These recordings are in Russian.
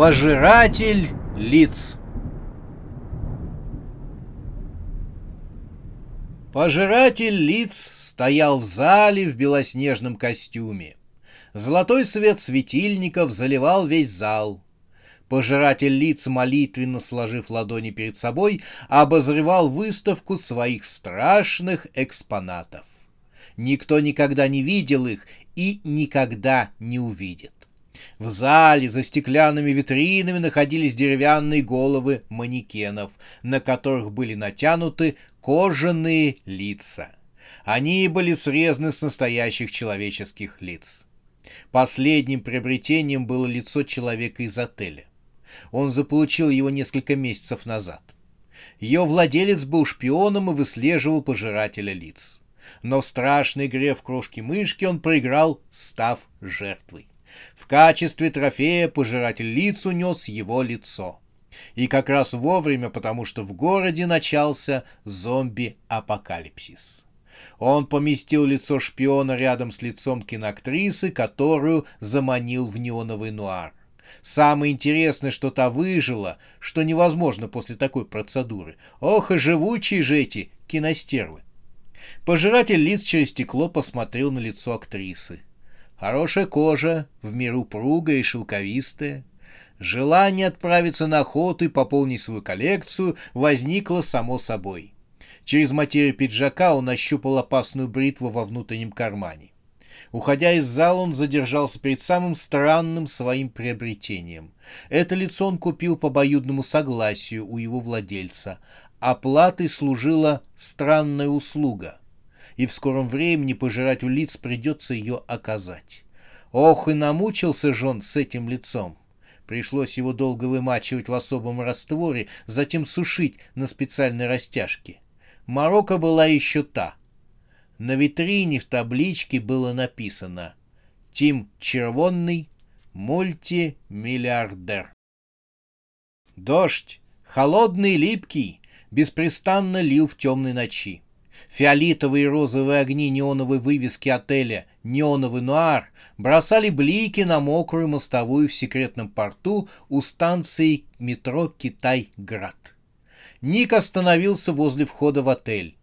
Пожиратель лиц. Пожиратель лиц стоял в зале в белоснежном костюме. Золотой свет светильников заливал весь зал. Пожиратель лиц, молитвенно сложив ладони перед собой, обозревал выставку своих страшных экспонатов. Никто никогда не видел их и никогда не увидит. В зале за стеклянными витринами находились деревянные головы манекенов, на которых были натянуты кожаные лица. Они были срезаны с настоящих человеческих лиц. Последним приобретением было лицо человека из отеля. Он заполучил его несколько месяцев назад. Ее владелец был шпионом и выслеживал пожирателя лиц. Но в страшной игре в крошки-мышки он проиграл, став жертвой. В качестве трофея пожиратель лиц унес его лицо. И как раз вовремя, потому что в городе начался зомби-апокалипсис. Он поместил лицо шпиона рядом с лицом киноактрисы, которую заманил в неоновый нуар. Самое интересное, что та выжила, что невозможно после такой процедуры. Ох и живучие же эти киностервы. Пожиратель лиц через стекло посмотрел на лицо актрисы. Хорошая кожа, в меру упругая и шелковистая. Желание отправиться на охоту и пополнить свою коллекцию возникло само собой. Через материю пиджака он ощупал опасную бритву во внутреннем кармане. Уходя из зала, он задержался перед самым странным своим приобретением. Это лицо он купил по обоюдному согласию у его владельца. Оплатой служила странная услуга, и в скором времени пожирать у лиц придется ее оказать. Ох, и намучился Жон с этим лицом. Пришлось его долго вымачивать в особом растворе, затем сушить на специальной растяжке. Марокко была еще та — на витрине в табличке было написано «Тим Червонный, мультимиллиардер». Дождь, холодный липкий, беспрестанно лил в темной ночи. Фиолетовые и розовые огни неоновой вывески отеля «Неоновый нуар» бросали блики на мокрую мостовую в секретном порту у станции метро «Китай-Град». Ник остановился возле входа в отель.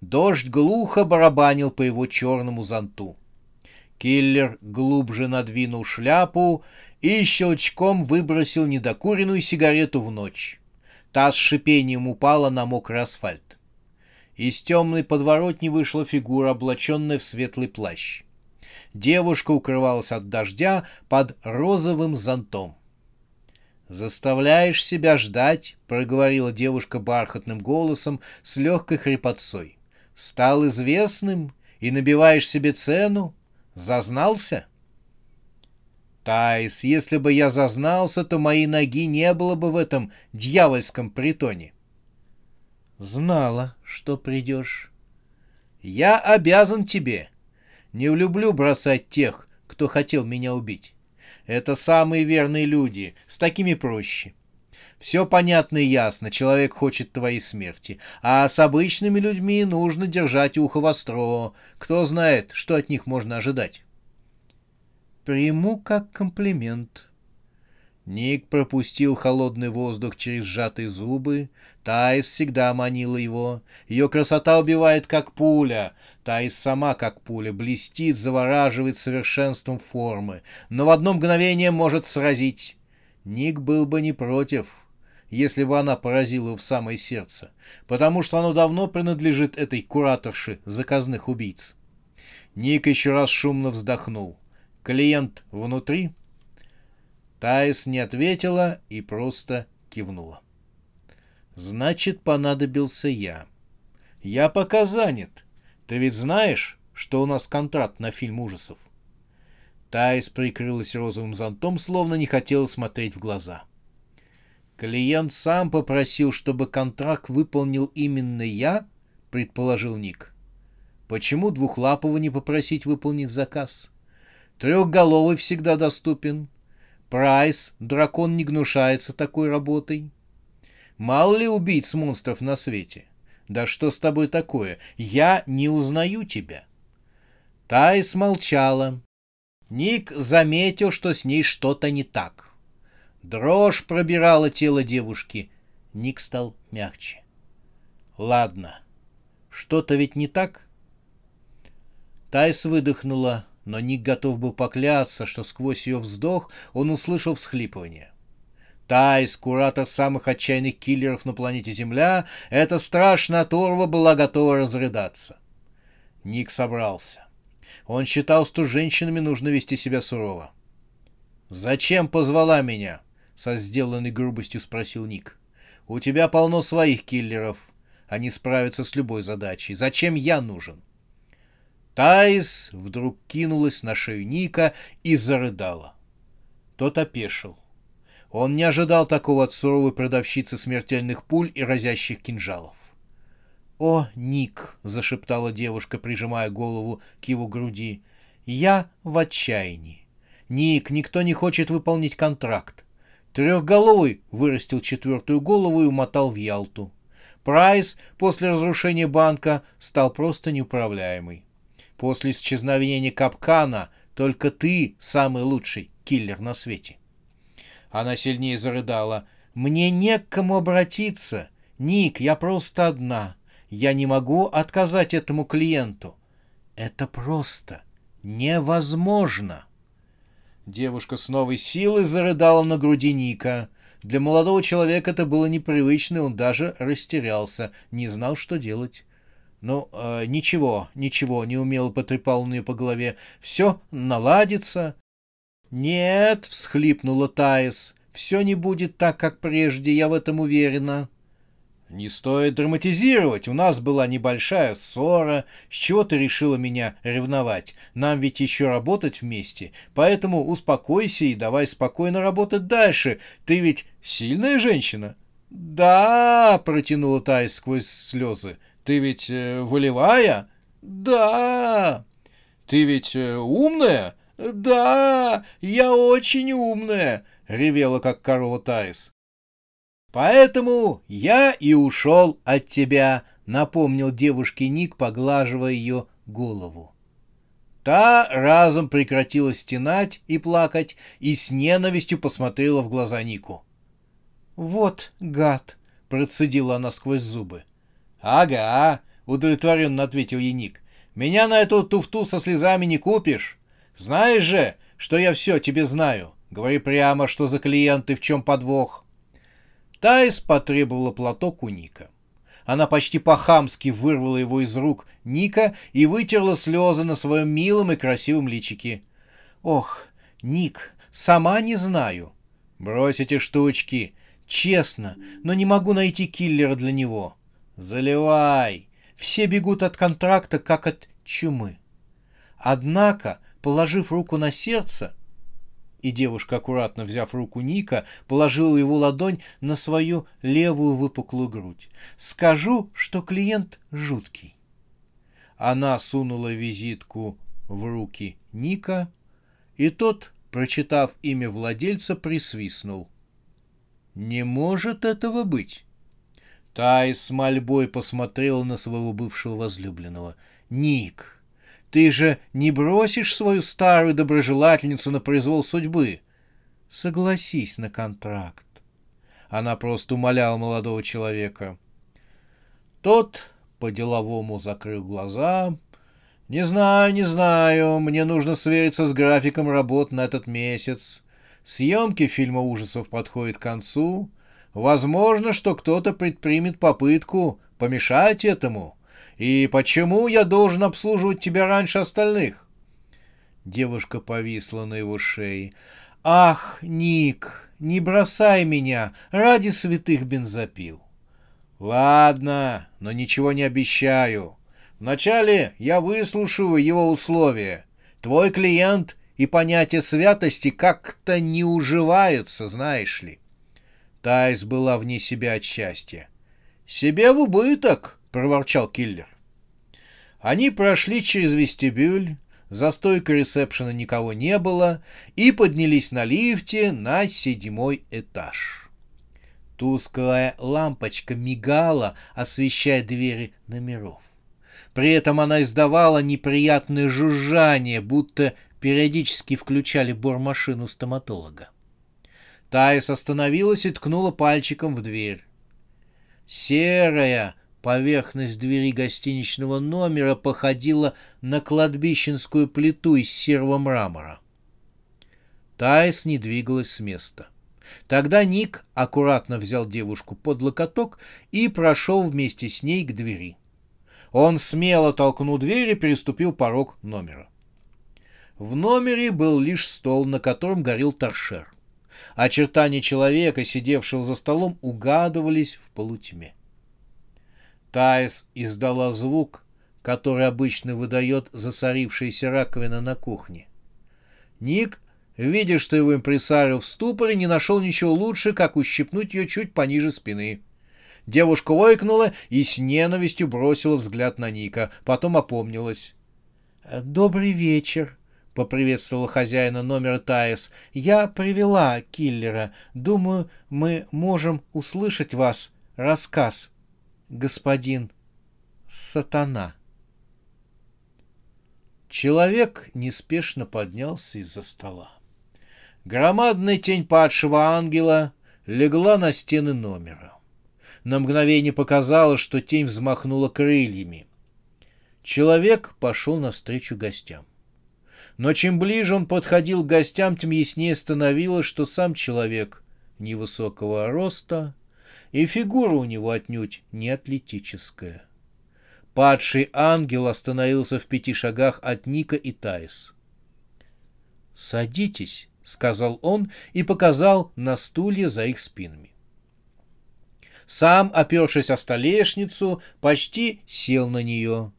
Дождь глухо барабанил по его черному зонту. Киллер глубже надвинул шляпу и щелчком выбросил недокуренную сигарету в ночь. Та с шипением упала на мокрый асфальт. Из темной подворотни вышла фигура, облаченная в светлый плащ. Девушка укрывалась от дождя под розовым зонтом. «Заставляешь себя ждать», — проговорила девушка бархатным голосом с легкой хрипотцой стал известным и набиваешь себе цену? Зазнался? Тайс, если бы я зазнался, то моей ноги не было бы в этом дьявольском притоне. Знала, что придешь. Я обязан тебе. Не люблю бросать тех, кто хотел меня убить. Это самые верные люди, с такими проще. Все понятно и ясно, человек хочет твоей смерти. А с обычными людьми нужно держать ухо востро. Кто знает, что от них можно ожидать. Приму как комплимент. Ник пропустил холодный воздух через сжатые зубы. Таис всегда манила его. Ее красота убивает, как пуля. Таис сама, как пуля, блестит, завораживает совершенством формы, но в одно мгновение может сразить. Ник был бы не против если бы она поразила в самое сердце, потому что оно давно принадлежит этой кураторше заказных убийц. Ник еще раз шумно вздохнул. Клиент внутри? Таис не ответила и просто кивнула. Значит, понадобился я. Я пока занят. Ты ведь знаешь, что у нас контракт на фильм ужасов? Таис прикрылась розовым зонтом, словно не хотела смотреть в глаза. Клиент сам попросил, чтобы контракт выполнил именно я, предположил Ник. Почему двухлапого не попросить выполнить заказ? Трехголовый всегда доступен. Прайс, дракон не гнушается такой работой. Мало ли убийц монстров на свете. Да что с тобой такое? Я не узнаю тебя. Тайс молчала. Ник заметил, что с ней что-то не так. Дрожь пробирала тело девушки. Ник стал мягче. Ладно, что-то ведь не так? Тайс выдохнула, но Ник готов был покляться, что сквозь ее вздох он услышал всхлипывание. Тайс, куратор самых отчаянных киллеров на планете Земля, эта страшная оторва была готова разрыдаться. Ник собрался. Он считал, что женщинами нужно вести себя сурово. «Зачем позвала меня?» — со сделанной грубостью спросил Ник. «У тебя полно своих киллеров. Они справятся с любой задачей. Зачем я нужен?» Таис вдруг кинулась на шею Ника и зарыдала. Тот опешил. Он не ожидал такого от суровой продавщицы смертельных пуль и разящих кинжалов. «О, Ник!» — зашептала девушка, прижимая голову к его груди. «Я в отчаянии. Ник, никто не хочет выполнить контракт. Трехголовый вырастил четвертую голову и умотал в Ялту. Прайс после разрушения банка стал просто неуправляемый. После исчезновения капкана только ты самый лучший киллер на свете. Она сильнее зарыдала. Мне не к кому обратиться. Ник, я просто одна. Я не могу отказать этому клиенту. Это просто невозможно. Девушка с новой силой зарыдала на груди Ника. Для молодого человека это было непривычно, он даже растерялся, не знал, что делать. Ну, э, ничего, ничего, не умело потрепал он ее по голове. Все наладится. Нет, всхлипнула Таис. Все не будет так, как прежде, я в этом уверена. Не стоит драматизировать, у нас была небольшая ссора, с чего ты решила меня ревновать? Нам ведь еще работать вместе, поэтому успокойся и давай спокойно работать дальше. Ты ведь сильная женщина? Да, протянула Таис сквозь слезы. Ты ведь э, волевая? Да. Ты ведь э, умная? Да, я очень умная, ревела как корова Таис. Поэтому я и ушел от тебя, напомнил девушке Ник, поглаживая ее голову. Та разом прекратила стенать и плакать и с ненавистью посмотрела в глаза Нику. «Вот гад!» — процедила она сквозь зубы. «Ага», — удовлетворенно ответил Яник. «Меня на эту туфту со слезами не купишь. Знаешь же, что я все тебе знаю. Говори прямо, что за клиент и в чем подвох». Таис потребовала платок у Ника. Она почти по-хамски вырвала его из рук Ника и вытерла слезы на своем милом и красивом личике. «Ох, Ник, сама не знаю». «Брось эти штучки. Честно, но не могу найти киллера для него». Заливай! Все бегут от контракта, как от чумы. Однако, положив руку на сердце, и девушка, аккуратно взяв руку Ника, положила его ладонь на свою левую выпуклую грудь. «Скажу, что клиент жуткий». Она сунула визитку в руки Ника, и тот, прочитав имя владельца, присвистнул. «Не может этого быть!» Тай с мольбой посмотрел на своего бывшего возлюбленного. «Ник, ты же не бросишь свою старую доброжелательницу на произвол судьбы? Согласись на контракт». Она просто умоляла молодого человека. Тот по-деловому закрыл глаза. «Не знаю, не знаю. Мне нужно свериться с графиком работ на этот месяц. Съемки фильма ужасов подходят к концу. Возможно, что кто-то предпримет попытку помешать этому. И почему я должен обслуживать тебя раньше остальных? Девушка повисла на его шее. Ах, Ник, не бросай меня ради святых бензопил. Ладно, но ничего не обещаю. Вначале я выслушаю его условия. Твой клиент и понятие святости как-то не уживаются, знаешь ли. Тайс была вне себя от счастья. «Себе в убыток!» — проворчал киллер. Они прошли через вестибюль, за стойкой ресепшена никого не было, и поднялись на лифте на седьмой этаж. Тусклая лампочка мигала, освещая двери номеров. При этом она издавала неприятное жужжание, будто периодически включали бормашину стоматолога. Таис остановилась и ткнула пальчиком в дверь. Серая поверхность двери гостиничного номера походила на кладбищенскую плиту из серого мрамора. Таис не двигалась с места. Тогда Ник аккуратно взял девушку под локоток и прошел вместе с ней к двери. Он смело толкнул дверь и переступил порог номера. В номере был лишь стол, на котором горел торшер. Очертания человека, сидевшего за столом, угадывались в полутьме. Таис издала звук, который обычно выдает засорившаяся раковина на кухне. Ник, видя, что его импресарио в ступоре, не нашел ничего лучше, как ущипнуть ее чуть пониже спины. Девушка ойкнула и с ненавистью бросила взгляд на Ника, потом опомнилась. «Добрый вечер», — поприветствовала хозяина номера Таис. «Я привела киллера. Думаю, мы можем услышать вас. Рассказ, господин Сатана». Человек неспешно поднялся из-за стола. Громадная тень падшего ангела легла на стены номера. На мгновение показалось, что тень взмахнула крыльями. Человек пошел навстречу гостям. Но чем ближе он подходил к гостям, тем яснее становилось, что сам человек невысокого роста, и фигура у него отнюдь не атлетическая. Падший ангел остановился в пяти шагах от Ника и Таис. «Садитесь», — сказал он и показал на стулья за их спинами. Сам, опершись о столешницу, почти сел на нее.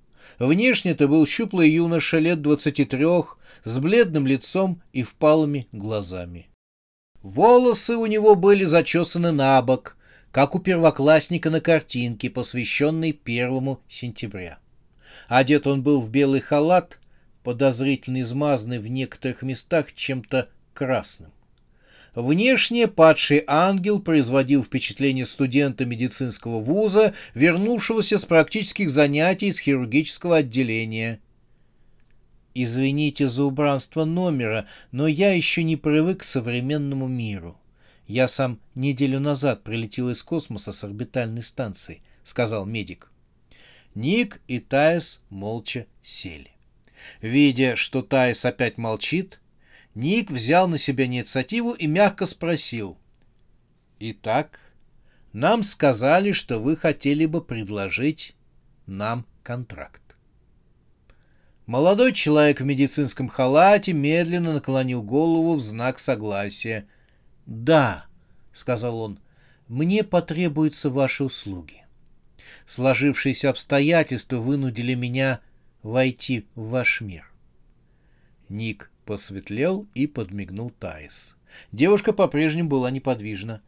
Внешне это был щуплый юноша лет двадцати трех, с бледным лицом и впалыми глазами. Волосы у него были зачесаны на бок, как у первоклассника на картинке, посвященной первому сентября. Одет он был в белый халат, подозрительно измазанный в некоторых местах чем-то красным. Внешне падший ангел производил впечатление студента медицинского вуза, вернувшегося с практических занятий из хирургического отделения. «Извините за убранство номера, но я еще не привык к современному миру. Я сам неделю назад прилетел из космоса с орбитальной станции», — сказал медик. Ник и Таис молча сели. Видя, что Таис опять молчит, Ник взял на себя инициативу и мягко спросил. «Итак, нам сказали, что вы хотели бы предложить нам контракт». Молодой человек в медицинском халате медленно наклонил голову в знак согласия. «Да», — сказал он, — «мне потребуются ваши услуги. Сложившиеся обстоятельства вынудили меня войти в ваш мир». Ник посветлел и подмигнул Таис. Девушка по-прежнему была неподвижна.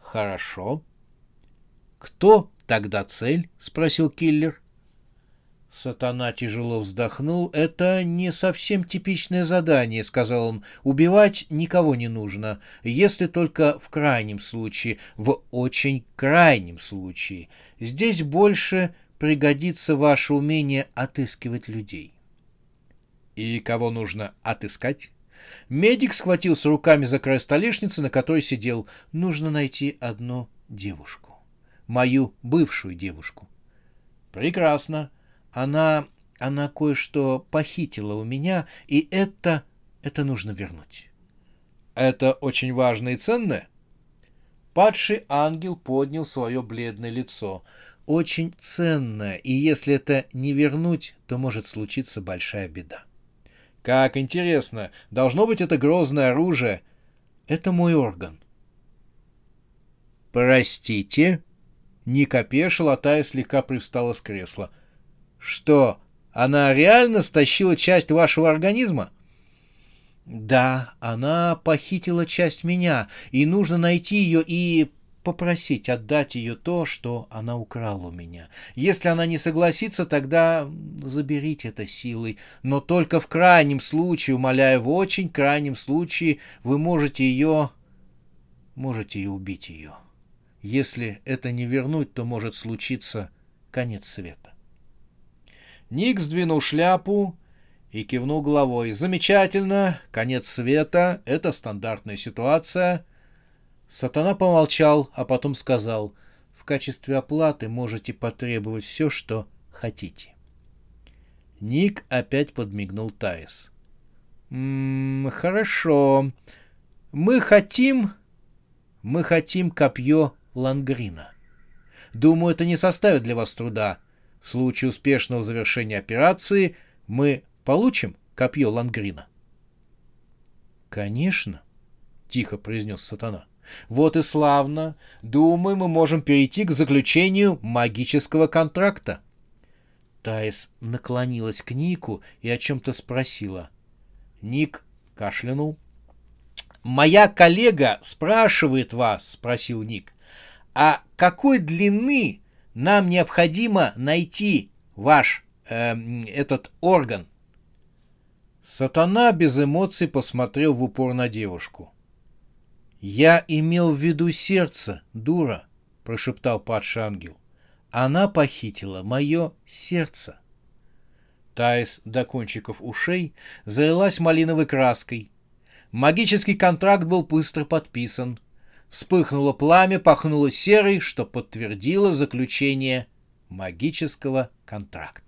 «Хорошо». «Кто тогда цель?» — спросил киллер. Сатана тяжело вздохнул. «Это не совсем типичное задание», — сказал он. «Убивать никого не нужно, если только в крайнем случае, в очень крайнем случае. Здесь больше пригодится ваше умение отыскивать людей». И кого нужно отыскать? Медик схватился руками за край столешницы, на которой сидел. Нужно найти одну девушку. Мою бывшую девушку. Прекрасно. Она... она кое-что похитила у меня, и это... это нужно вернуть. Это очень важно и ценное? Падший ангел поднял свое бледное лицо. Очень ценное, и если это не вернуть, то может случиться большая беда. Как интересно. Должно быть, это грозное оружие. Это мой орган. Простите? Ник опешил, а Тая слегка привстала с кресла. Что, она реально стащила часть вашего организма? Да, она похитила часть меня, и нужно найти ее и попросить отдать ее то, что она украла у меня. Если она не согласится, тогда заберите это силой. Но только в крайнем случае, умоляю, в очень крайнем случае вы можете ее... можете и убить ее. Если это не вернуть, то может случиться конец света. Ник сдвинул шляпу и кивнул головой. Замечательно, конец света — это стандартная ситуация — Сатана помолчал, а потом сказал, «В качестве оплаты можете потребовать все, что хотите». Ник опять подмигнул Таис. «М -м, «Хорошо. Мы хотим... Мы хотим копье Лангрина. Думаю, это не составит для вас труда. В случае успешного завершения операции мы получим копье Лангрина». «Конечно», — тихо произнес Сатана. — вот и славно. Думаю, мы можем перейти к заключению магического контракта. Таис наклонилась к Нику и о чем-то спросила. Ник кашлянул. «Моя коллега спрашивает вас», — спросил Ник, — «а какой длины нам необходимо найти ваш э, этот орган?» Сатана без эмоций посмотрел в упор на девушку. «Я имел в виду сердце, дура», — прошептал падший ангел. «Она похитила мое сердце». Таис до кончиков ушей залилась малиновой краской. Магический контракт был быстро подписан. Вспыхнуло пламя, пахнуло серой, что подтвердило заключение магического контракта.